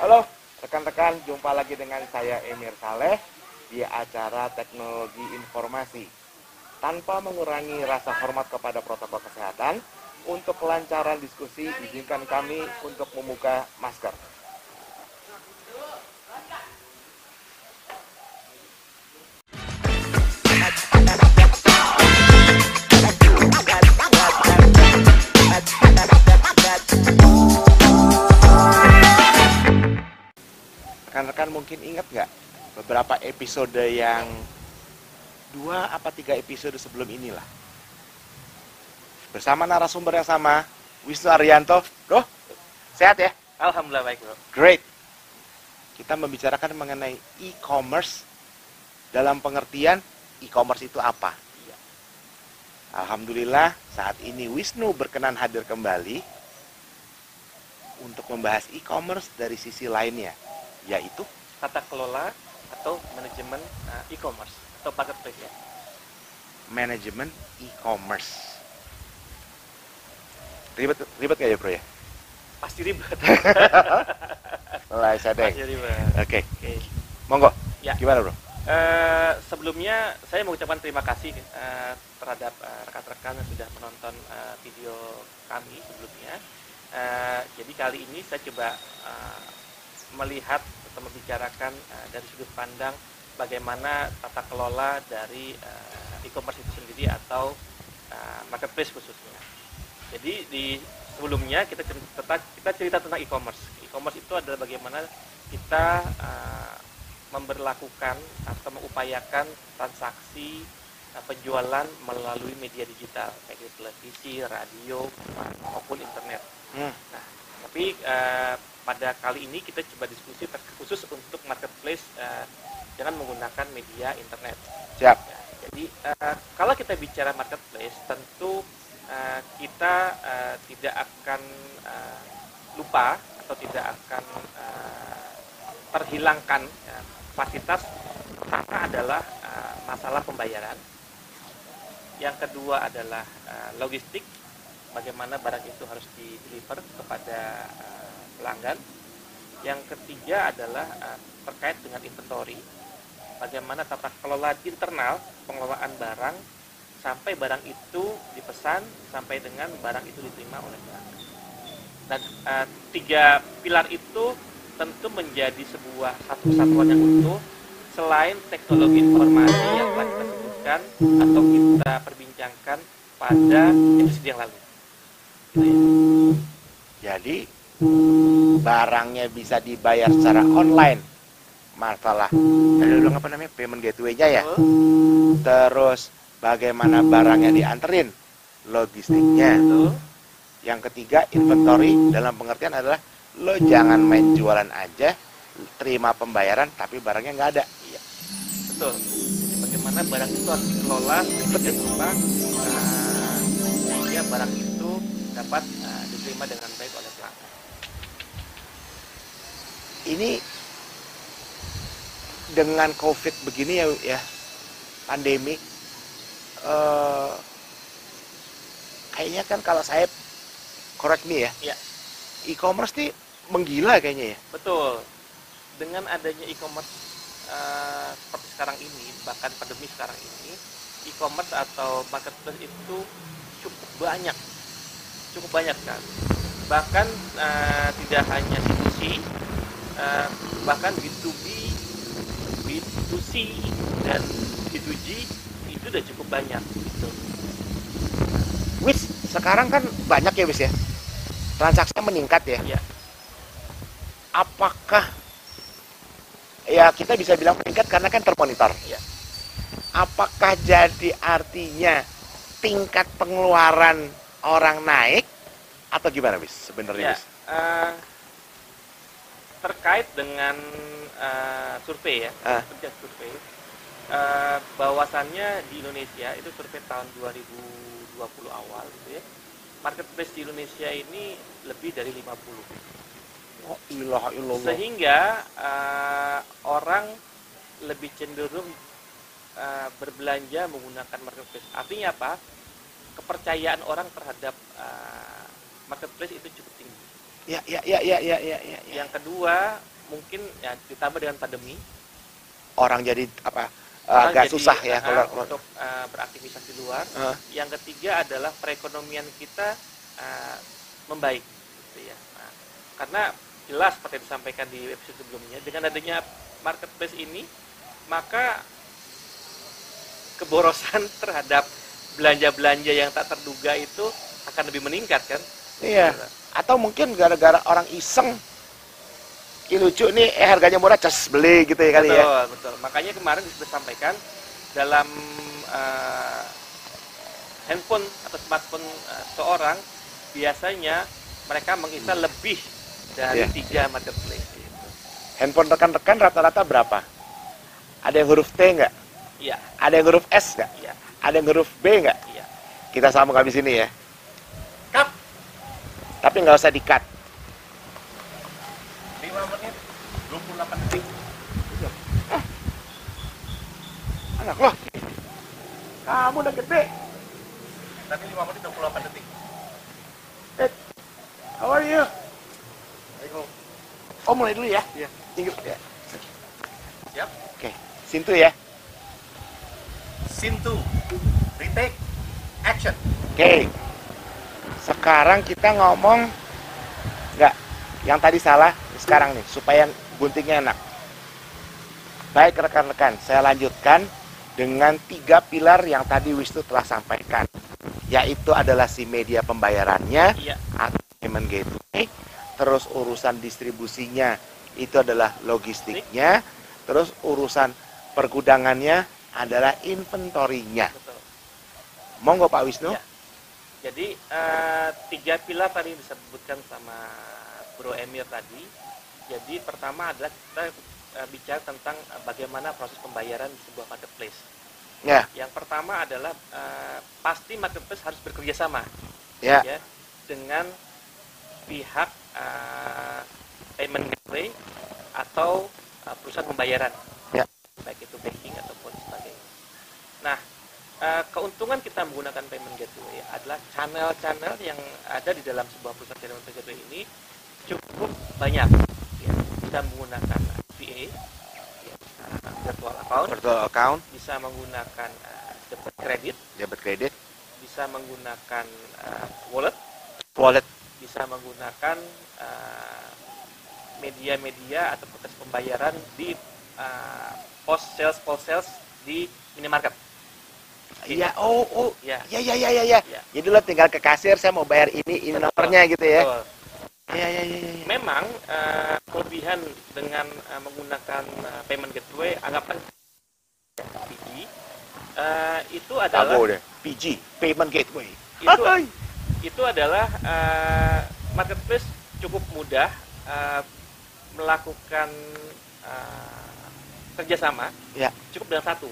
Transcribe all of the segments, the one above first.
Halo rekan-rekan, jumpa lagi dengan saya Emir Saleh di acara Teknologi Informasi. Tanpa mengurangi rasa hormat kepada protokol kesehatan, untuk kelancaran diskusi izinkan kami untuk membuka masker. Mungkin ingat nggak beberapa episode yang dua apa tiga episode sebelum inilah. Bersama narasumber yang sama Wisnu Arianto. Bro sehat ya? Alhamdulillah baik bro. great. Kita membicarakan mengenai e-commerce dalam pengertian e-commerce itu apa? Iya. Alhamdulillah saat ini Wisnu berkenan hadir kembali untuk membahas e-commerce dari sisi lainnya yaitu Tata kelola atau manajemen uh, e-commerce atau marketplace ya. manajemen e-commerce. Ribet ribet gak ya bro ya? Pasti ribet. Mulai sadek. Pasti ribet. Oke, Oke. monggo. Ya. Gimana bro? Eh, sebelumnya saya mengucapkan terima kasih eh, terhadap eh, rekan-rekan yang sudah menonton eh, video kami sebelumnya. Eh, jadi kali ini saya coba eh, melihat atau membicarakan eh, dari sudut pandang bagaimana tata kelola dari eh, e-commerce itu sendiri atau eh, marketplace khususnya. Jadi di sebelumnya kita cerita, kita cerita tentang e-commerce. E-commerce itu adalah bagaimana kita eh, memberlakukan atau mengupayakan transaksi eh, penjualan melalui media digital baik itu televisi, radio maupun internet. Hmm. Nah, tapi eh, pada kali ini kita coba diskusi khusus untuk marketplace eh, dengan menggunakan media internet. Siap. Ya, jadi eh, kalau kita bicara marketplace, tentu eh, kita eh, tidak akan eh, lupa atau tidak akan eh, terhilangkan ya, fasilitas pertama adalah eh, masalah pembayaran. Yang kedua adalah eh, logistik, bagaimana barang itu harus di deliver kepada eh, pelanggan. Yang ketiga adalah eh, terkait dengan inventory, bagaimana tata kelola internal pengelolaan barang sampai barang itu dipesan sampai dengan barang itu diterima oleh pelanggan. Dan eh, tiga pilar itu tentu menjadi sebuah satu kesatuan yang utuh selain teknologi informasi yang telah kita sebutkan atau kita perbincangkan pada episode yang lalu. Gitu ya. Jadi barangnya bisa dibayar secara online. Masalah lu bilang apa namanya payment gateway-nya ya. Betul? Terus bagaimana barangnya dianterin, logistiknya. Betul? Yang ketiga inventory dalam pengertian adalah lo jangan main jualan aja, terima pembayaran tapi barangnya nggak ada. Iya, betul. Jadi bagaimana barang itu harus dikelola sedemikian rupa sehingga barang itu dapat uh, diterima dengan baik oleh pelanggan. Ini dengan covid begini ya, ya pandemi, eh, kayaknya kan kalau saya correct me ya, Iya. e-commerce nih menggila kayaknya ya. Betul. Dengan adanya e-commerce uh, seperti sekarang ini, bahkan pandemi sekarang ini, e-commerce atau marketplace itu cukup banyak, cukup banyak kan. Bahkan uh, tidak hanya C2C, uh, bahkan B2B, B2C dan B2G itu udah cukup banyak gitu. Wis sekarang kan banyak ya wis ya, transaksinya meningkat ya. Ya, apakah ya kita bisa bilang meningkat karena kan termonitor. Ya. Apakah jadi artinya tingkat pengeluaran orang naik atau gimana bis sebenarnya ya. bis? eh, terkait dengan eh, survei ya, kerja survei, eh, bahwasannya di Indonesia itu survei tahun 2020 awal gitu ya, marketplace di Indonesia ini lebih dari 50. Oh ilah. Sehingga eh, orang lebih cenderung eh, berbelanja menggunakan marketplace. Artinya apa? Kepercayaan orang terhadap eh, marketplace itu cukup tinggi. Ya, ya, ya, ya, ya, ya, ya. ya. Yang kedua mungkin ya ditambah dengan pandemi Orang jadi apa? orang agak jadi, susah ya uh, kalau untuk uh, beraktivitas di luar. Uh. Yang ketiga adalah perekonomian kita uh, membaik, gitu ya. Nah, karena jelas seperti yang disampaikan di episode sebelumnya, dengan adanya marketplace ini, maka keborosan terhadap belanja-belanja yang tak terduga itu akan lebih meningkat kan? Iya. Atau mungkin gara-gara orang iseng Ih, lucu nih eh harganya murah cas beli gitu ya kali betul, ya. betul. Makanya kemarin sudah sampaikan dalam uh, handphone atau smartphone uh, seorang biasanya mereka menginstal lebih dari Iya. tiga marketplace. Gitu. Handphone rekan-rekan rata-rata berapa? Ada yang huruf T nggak? Iya, Ada yang huruf S nggak? iya, Ada yang huruf B nggak? iya. Kita sambung habis ini ya. Kap, Tapi nggak usah di-cut. 5 menit 28 detik. Anak lo. Kamu udah gede. Tapi 5 menit 28 detik. How are you? Oh mulai dulu ya? Iya. Tinggi ya. Siap. Oke. Sintu ya. 2. Retake. Action. Oke. Sekarang kita ngomong nggak yang tadi salah sekarang nih supaya guntingnya enak. Baik rekan-rekan, saya lanjutkan dengan tiga pilar yang tadi Wisnu telah sampaikan, yaitu adalah si media pembayarannya Iya. atau payment gateway, terus urusan distribusinya itu adalah logistiknya, terus urusan pergudangannya adalah inventorinya. Monggo Pak Wisnu. Ya. Jadi eh, tiga pilar tadi disebutkan sama Bro Emir tadi. Jadi pertama adalah kita eh, bicara tentang eh, bagaimana proses pembayaran di sebuah marketplace. Ya, Yang pertama adalah eh, pasti marketplace harus bekerja sama ya, ya dengan pihak eh, payment gateway atau eh, perusahaan pembayaran, Ya. baik itu banking ataupun sebagainya. Nah, eh, keuntungan kita menggunakan payment gateway adalah channel-channel yang ada di dalam sebuah perusahaan payment gateway ini cukup banyak. Ya. Kita menggunakan VA, ya, eh, virtual account, virtual account, bisa menggunakan eh, debit kredit, debit kredit, bisa menggunakan eh, wallet wallet, bisa menggunakan uh, media-media atau proses pembayaran di uh, post sales post sales di minimarket. Iya, oh, oh, Ya. ya, ya, ya, ya, ya. Ya. Jadi lo tinggal ke kasir, saya mau bayar ini, ini Betul. nomornya gitu ya. Betul. Iya, iya, iya, iya. Memang uh, kelebihan dengan uh, menggunakan uh, payment gateway anggapan PG uh, itu adalah Tahu deh, PG, payment gateway. itu itu adalah uh, marketplace cukup mudah uh, melakukan uh, kerjasama Ya. cukup dengan satu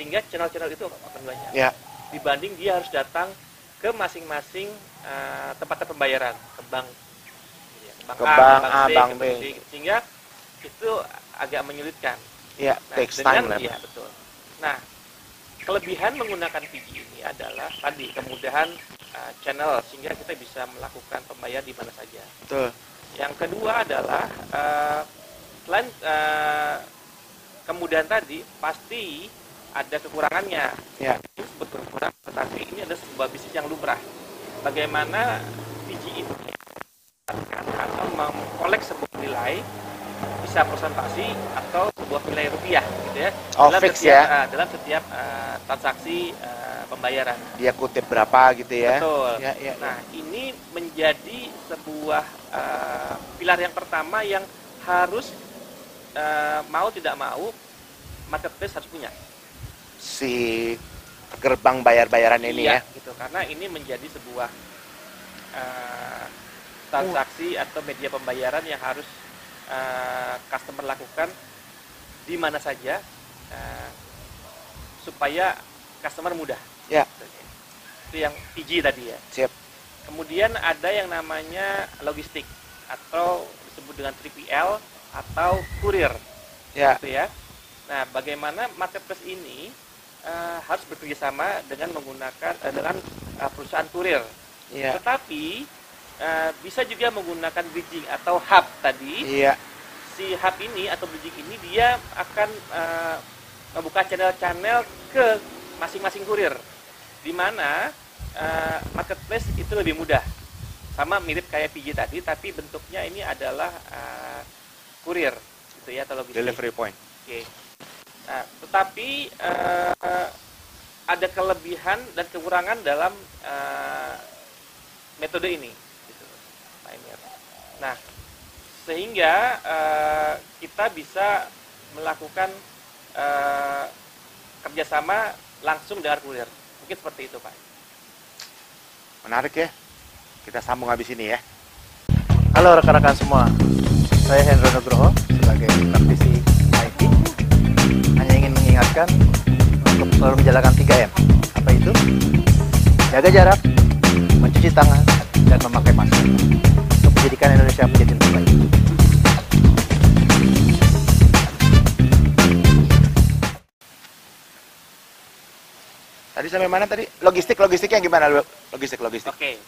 sehingga channel-channel itu akan banyak Ya, dibanding dia harus datang ke masing-masing uh, tempat pembayaran ke bank ya, ke bank Ke A, bank A, bank ke B. C, gitu. sehingga itu agak menyulitkan ya, Nah, takes time dengan lah. iya betul. Nah, kelebihan menggunakan PG ini adalah tadi kemudahan uh, channel sehingga kita bisa melakukan pembayaran di mana saja. Betul. Yang kedua adalah uh, selain uh, kemudahan tadi pasti ada kekurangannya. Ya. Ini disebut berkurang, tetapi ini adalah sebuah bisnis yang lumrah. Bagaimana PG ini atau mengkolek sebuah nilai bisa presentasi atau sebuah nilai rupiah gitu ya Oh, dalam fix setiap, ya. uh, dalam setiap uh, transaksi uh, pembayaran Dia kutip berapa gitu ya. betul Ya, ya, nah ini menjadi sebuah uh, pilar yang pertama yang harus uh, mau tidak mau marketplace harus punya Si gerbang bayar-bayaran ini Iya, ya. gitu karena ini menjadi sebuah uh, transaksi atau media pembayaran yang harus uh, customer lakukan di mana saja uh, supaya customer mudah. Ya. Itu yang PG tadi ya. Siap. Kemudian ada yang namanya logistik atau disebut dengan 3PL atau kurir Ya, gitu ya. Nah, bagaimana marketplace ini eh, harus bekerja sama dengan menggunakan eh, dengan eh, perusahaan kurir. ya. Tetapi uh, bisa juga menggunakan bridging atau hub tadi. Iya. Si hub ini atau bridging ini dia akan uh, membuka channel-channel ke masing-masing kurir, di mana uh, marketplace itu lebih mudah. Sama mirip kayak PJ tadi, tapi bentuknya ini adalah uh, kurir, gitu ya, atau logistik. Delivery point. Oke. Nah, tetapi uh, ada kelebihan dan kekurangan dalam uh, metode ini, gitu. Nah, sehingga uh, kita bisa melakukan uh, kerjasama langsung dengan kurir. Mungkin seperti itu, Pak. Menarik ya. Kita sambung habis ini ya. Halo rekan-rekan semua, saya Hendro Nugroho sebagai mengingatkan untuk selalu menjalankan 3M. Apa itu? Jaga jarak, mencuci tangan, dan memakai masker untuk menjadikan Indonesia menjadi lebih baik. Tadi sampai mana tadi? Logistik, logistiknya gimana? Logistik, logistik. Oke.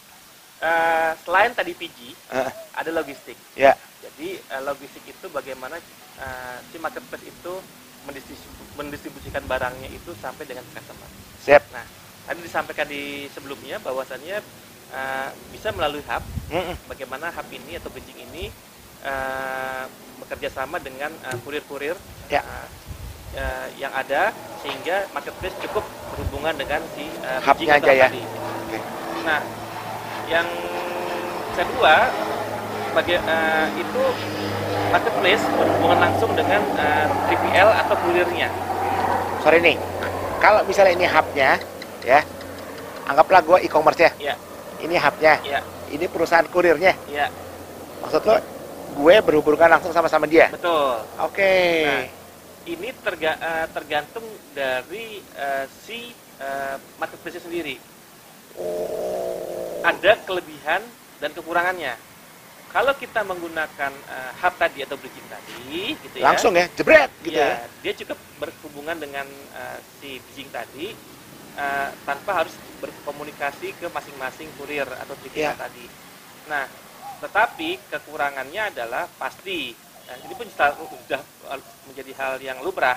Uh, selain tadi PG, Uh, ada logistik. ya, Jadi uh, logistik itu bagaimana uh, si marketplace itu mendistribusikan barangnya itu sampai dengan customer. siap. Nah, tadi disampaikan di sebelumnya bahwasannya uh, bisa melalui hub. Mm-mm. Bagaimana hub ini atau bridging ini uh, bekerja sama dengan uh, kurir-kurir Ya. uh, uh, yang ada sehingga marketplace cukup berhubungan dengan si uh, bridging Hubnya aja ya. tadi. Oke. Nah, yang kedua bagi, uh, itu marketplace berhubungan langsung dengan uh, 3PL atau kulirnya. Sorry nih. Kalau misalnya ini hubnya, ya, anggaplah gue e-commerce ya. Ya, Ini hubnya, ya, ini perusahaan kurirnya. ya, Maksud lo, gue berhubungan langsung sama-sama dia. betul. Oke. Nah, ini terga, uh, tergantung dari uh, si uh, marketplace sendiri. Ada kelebihan dan kekurangannya. Kalau kita menggunakan uh, hub tadi atau bridging tadi, gitu ya. Langsung ya, jebret gitu Iya, ya. dia cukup berhubungan dengan uh, si bridging tadi uh, tanpa harus berkomunikasi ke masing-masing kurir atau Iya. TPA tadi. Nah, tetapi kekurangannya adalah pasti, nah, ini pun sudah, menjadi hal yang lumrah,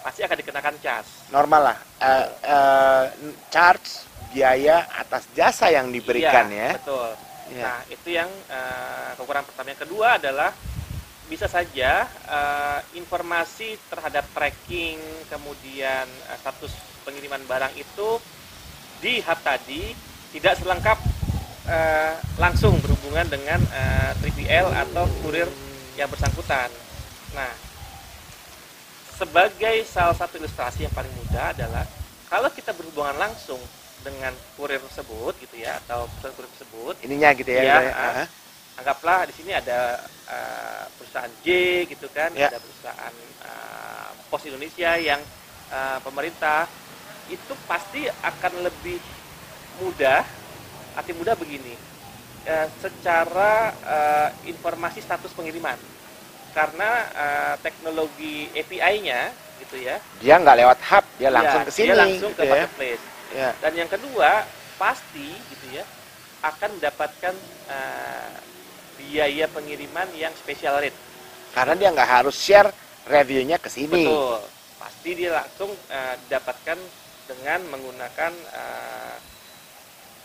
pasti akan dikenakan cas. Normal lah. Eh, eh, charge biaya atas jasa yang diberikan Iya, ya. Betul. Iya. Nah, itu yang uh, kekurangan pertama. Yang kedua adalah bisa saja uh, informasi terhadap tracking, kemudian uh, status pengiriman barang itu di hub tadi tidak selengkap uh, langsung berhubungan dengan uh, 3PL atau kurir yang bersangkutan. Nah, sebagai salah satu ilustrasi yang paling mudah adalah kalau kita berhubungan langsung dengan kurir tersebut gitu ya atau perusahaan kurir tersebut Ininya gitu ya. Iya, gitu ya. Aha. anggaplah di sini ada uh, perusahaan J gitu kan Ya. ada perusahaan uh, Pos Indonesia yang uh, pemerintah itu pasti akan lebih mudah arti mudah begini uh, secara uh, informasi status pengiriman karena uh, teknologi API-nya gitu ya Dia nggak lewat hub, dia langsung ya, ke sini. dia langsung ke gitu ya. marketplace Ya. dan yang kedua pasti gitu ya akan mendapatkan uh, biaya pengiriman yang special rate. Karena dia nggak harus share reviewnya ke sini. Betul. Pasti dia langsung uh, didapatkan dengan menggunakan uh,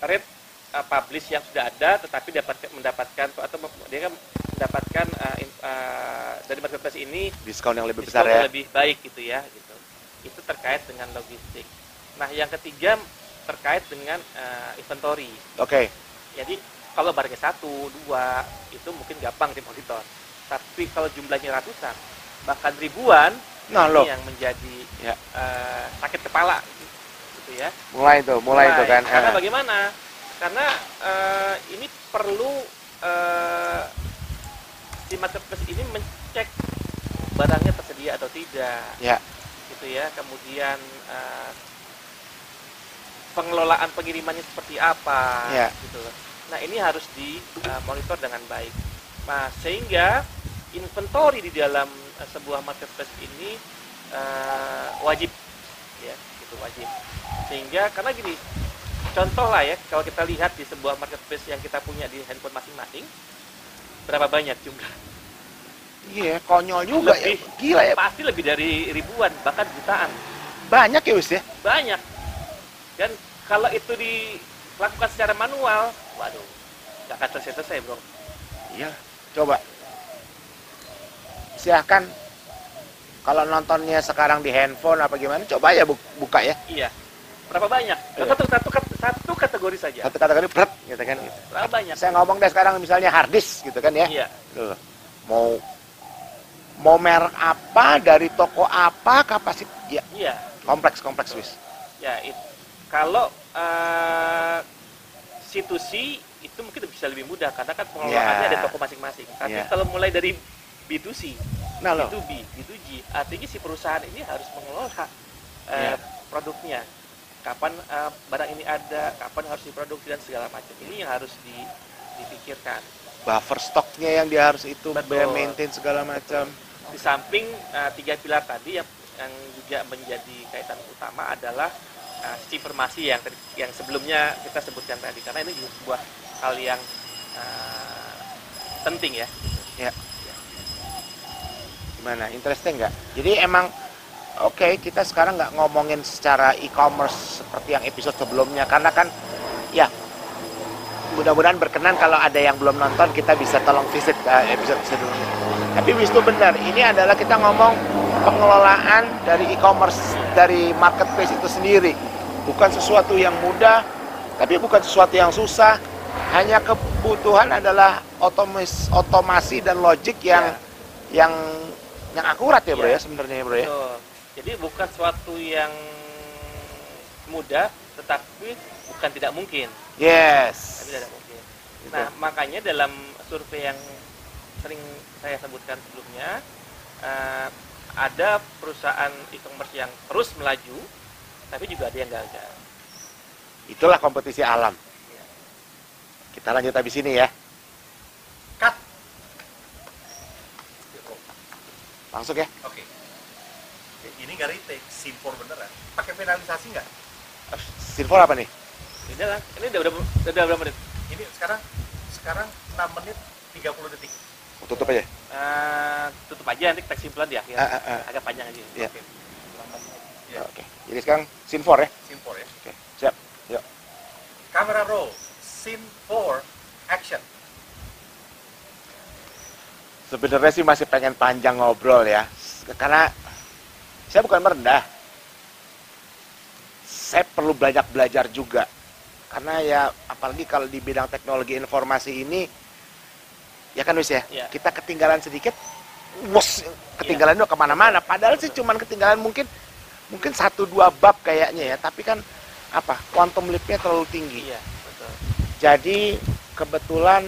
rate uh, publish yang sudah ada tetapi dapat mendapatkan atau dia kan mendapatkan uh, in- uh, dari marketplace ini Diskon yang lebih diskon besar ya. lebih baik gitu ya gitu. Itu terkait dengan logistik. Nah, yang ketiga terkait dengan uh, inventory. Oke. Jadi kalau barangnya satu, dua, itu mungkin gampang dimonitor. Tapi kalau jumlahnya ratusan, bahkan ribuan, Nah ini lo, yang menjadi Ya. eh, sakit kepala, gitu ya. mulai tuh, mulai tuh kan. Karena Ah. bagaimana? Karena eh, ini perlu eh, si marketplace ini mencek barangnya tersedia atau tidak, Ya. gitu ya. Kemudian eh, pengelolaan pengirimannya seperti apa, Ya. gitu loh. Nah ini harus dimonitor dengan baik. Nah sehingga inventory di dalam eh, sebuah marketplace ini eh, wajib, ya, itu wajib. Sehingga karena gini, contoh lah ya kalau kita lihat di sebuah marketplace yang kita punya di handphone masing-masing berapa banyak jumlah Iya, konyol juga lebih ya. Gila ya. pasti lebih dari ribuan bahkan jutaan Banyak ya Wis ya. banyak dan kalau itu dilakukan secara manual waduh nggak akan selesai selesai bro Iya. Coba. Silahkan kalau nontonnya sekarang di handphone apa gimana, coba ya bu- buka ya. iya berapa banyak Iya. satu, satu, satu kategori saja Satu kata-kata berat gitu kan. berapa banyak Saya ngomong deh sekarang misalnya hard disk gitu kan ya. iya Loh, mau mau merek apa dari toko apa kapasitas ya iya kompleks kompleks wis ya it, kalau eh, C2C itu mungkin bisa lebih mudah karena kan pengelolaannya Ya. ada toko masing-masing tapi Ya. kalau mulai dari B2C nah loh B2B B2G artinya si perusahaan ini harus mengelola Ya. eh, produknya kapan eh, barang ini ada kapan harus diproduksi dan segala macam ini yang harus di- dipikirkan buffer stoknya yang dia harus itu Betul. maintain segala macam di samping eh, tiga pilar tadi yang yang juga menjadi kaitan utama adalah sistem informasi yang yang sebelumnya kita sebutkan tadi. Karena ini juga sebuah hal yang eh, penting ya. gimana? Interesting nggak? Jadi emang oke kita sekarang nggak ngomongin secara e-commerce seperti yang episode sebelumnya. Karena kan ya mudah-mudahan berkenan kalau ada yang belum nonton kita bisa tolong visit uh, episode sebelumnya. Tapi Wisnu benar ini adalah kita ngomong pengelolaan dari e-commerce dari marketplace itu sendiri bukan sesuatu yang mudah tapi bukan sesuatu yang susah hanya kebutuhan adalah otomis, otomasi dan logik yang yang yang akurat ya bro Ya. ya sebenarnya ya bro ya Betul. Jadi bukan suatu yang mudah, tetapi bukan tidak mungkin. yes Tapi tidak mungkin. Gitu. Nah, makanya dalam survei yang sering saya sebutkan sebelumnya, eh, ada perusahaan e-commerce yang terus melaju, tapi juga ada yang gagal. itulah kompetisi alam kita lanjut habis ini ya Cut. langsung ya Oke. Ini nggak retake, simpor beneran. Pakai penalisasi nggak? silver apa nih Ini lah, ini udah berapa, udah berapa menit? Ini sekarang sekarang 6 menit 30 detik. tutup aja Eh, tutup aja nanti kita kesimpulan di akhir. Ah, ah, ah. Agak panjang aja. Iya. Oke. 8 menit. Ya, oke. Jadi sekarang sinfor ya? Simpor ya. oke siap. Yuk. Kamera roll, scene 4, action. sebenarnya sih masih pengen panjang ngobrol ya. Karena saya bukan merendah. Saya perlu banyak belajar juga. Karena ya apalagi kalau di bidang teknologi informasi ini ya kan wis ya? Iya. kita ketinggalan sedikit wos ketinggalan udah ke mana-mana. Padahal sih cuman ketinggalan mungkin mungkin satu dua bab kayaknya ya tapi kan apa quantum leapnya terlalu tinggi Iya, betul. jadi kebetulan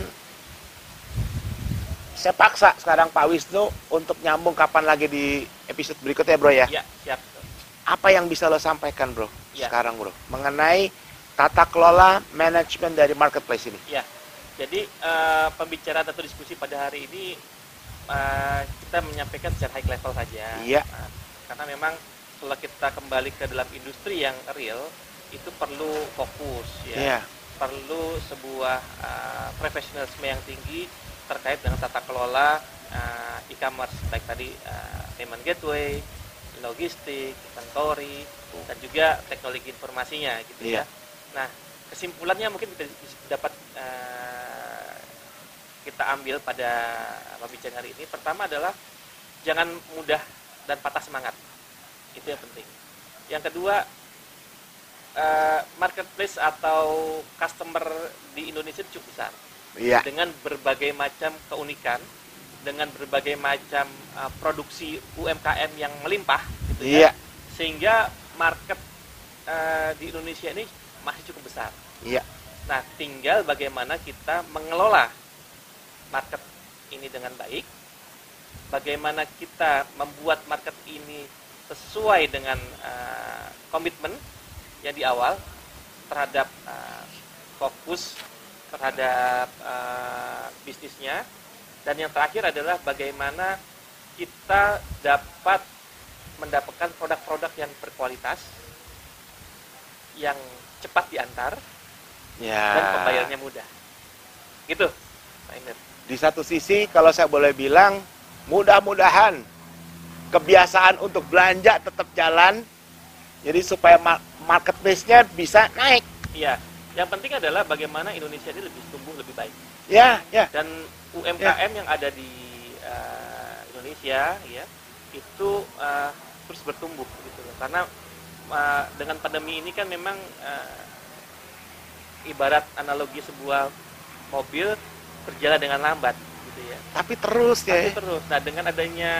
saya paksa sekarang Pak Wisnu untuk nyambung kapan lagi di episode berikutnya bro ya. Iya, siap. Apa yang bisa lo sampaikan bro Ya. sekarang bro mengenai tata kelola manajemen dari marketplace ini? Jadi eh, pembicaraan atau diskusi pada hari ini eh, kita menyampaikan secara high level saja. Iya. Nah, karena memang kalau kita kembali ke dalam industri yang real itu perlu fokus ya. Iya. Perlu sebuah eh, profesionalisme yang tinggi terkait dengan tata kelola eh, e-commerce baik tadi eh, payment gateway, logistik, inventory dan juga teknologi informasinya gitu Iya. ya. Nah, kesimpulannya mungkin kita dapat eh, kita ambil pada pembicaraan hari ini. Pertama adalah jangan mudah dan patah semangat. Itu yang penting. Yang kedua, eh, marketplace atau customer di Indonesia cukup besar Iya. dengan berbagai macam keunikan, dengan berbagai macam eh, produksi UMKM yang melimpah, gitu Iya. ya. Sehingga market eh, di Indonesia ini masih cukup besar. Iya. Nah, tinggal bagaimana kita mengelola market ini dengan baik, bagaimana kita membuat market ini sesuai dengan eh, komitmen yang di awal terhadap eh, fokus terhadap eh, bisnisnya dan yang terakhir adalah bagaimana kita dapat mendapatkan produk-produk yang berkualitas yang cepat diantar Ya. dan pembayarannya mudah. Gitu, Pak. Di satu sisi kalau saya boleh bilang mudah-mudahan kebiasaan untuk belanja tetap jalan jadi supaya ma- marketplace-nya bisa naik. Iya, yang penting adalah bagaimana Indonesia ini lebih tumbuh lebih baik. Ya, ya. dan UMKM yang ada di eh, Indonesia ya itu eh, terus bertumbuh gitu loh karena eh, dengan pandemi ini kan memang eh, ibarat analogi sebuah mobil berjalan dengan lambat gitu ya Tapi terus ya. tapi terus nah dengan adanya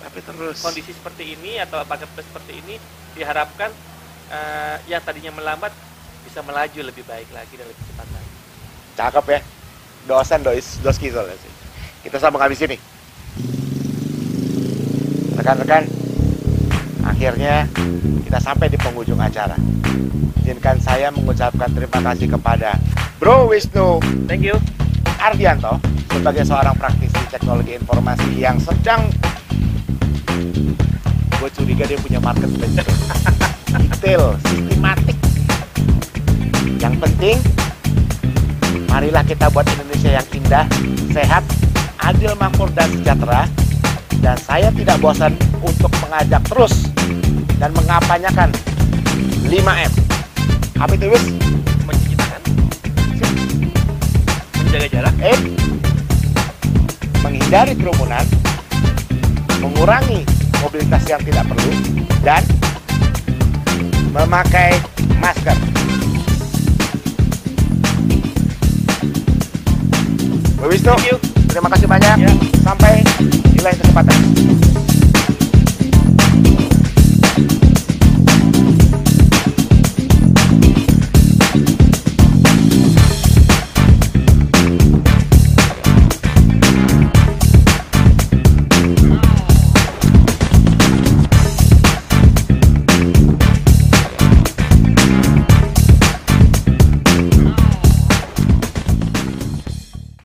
Tapi terus. kondisi seperti ini atau marketplace seperti ini diharapkan eh, yang tadinya melambat bisa melaju lebih baik lagi dan lebih cepat lagi Cakep ya. Dosen dois doski soalnya sih. Kita sambung habis ini. Rekan-rekan, akhirnya kita sampai di penghujung acara. Izinkan saya mengucapkan terima kasih kepada Bro Wisnu thank you Ardianto sebagai seorang praktisi teknologi informasi yang sedang gue curiga dia punya marketplace detail, sistematik. Yang penting, marilah kita buat Indonesia yang indah, sehat, adil, makmur, dan sejahtera. Dan saya tidak bosan untuk mengajak terus dan mengapanyakan 5M. Apa itu, menjaga jarak Eh, menghindari kerumunan, mengurangi mobilitas yang tidak perlu, dan memakai masker. Bu Wisnu, terima kasih banyak. Ya. Sampai di lain kesempatan.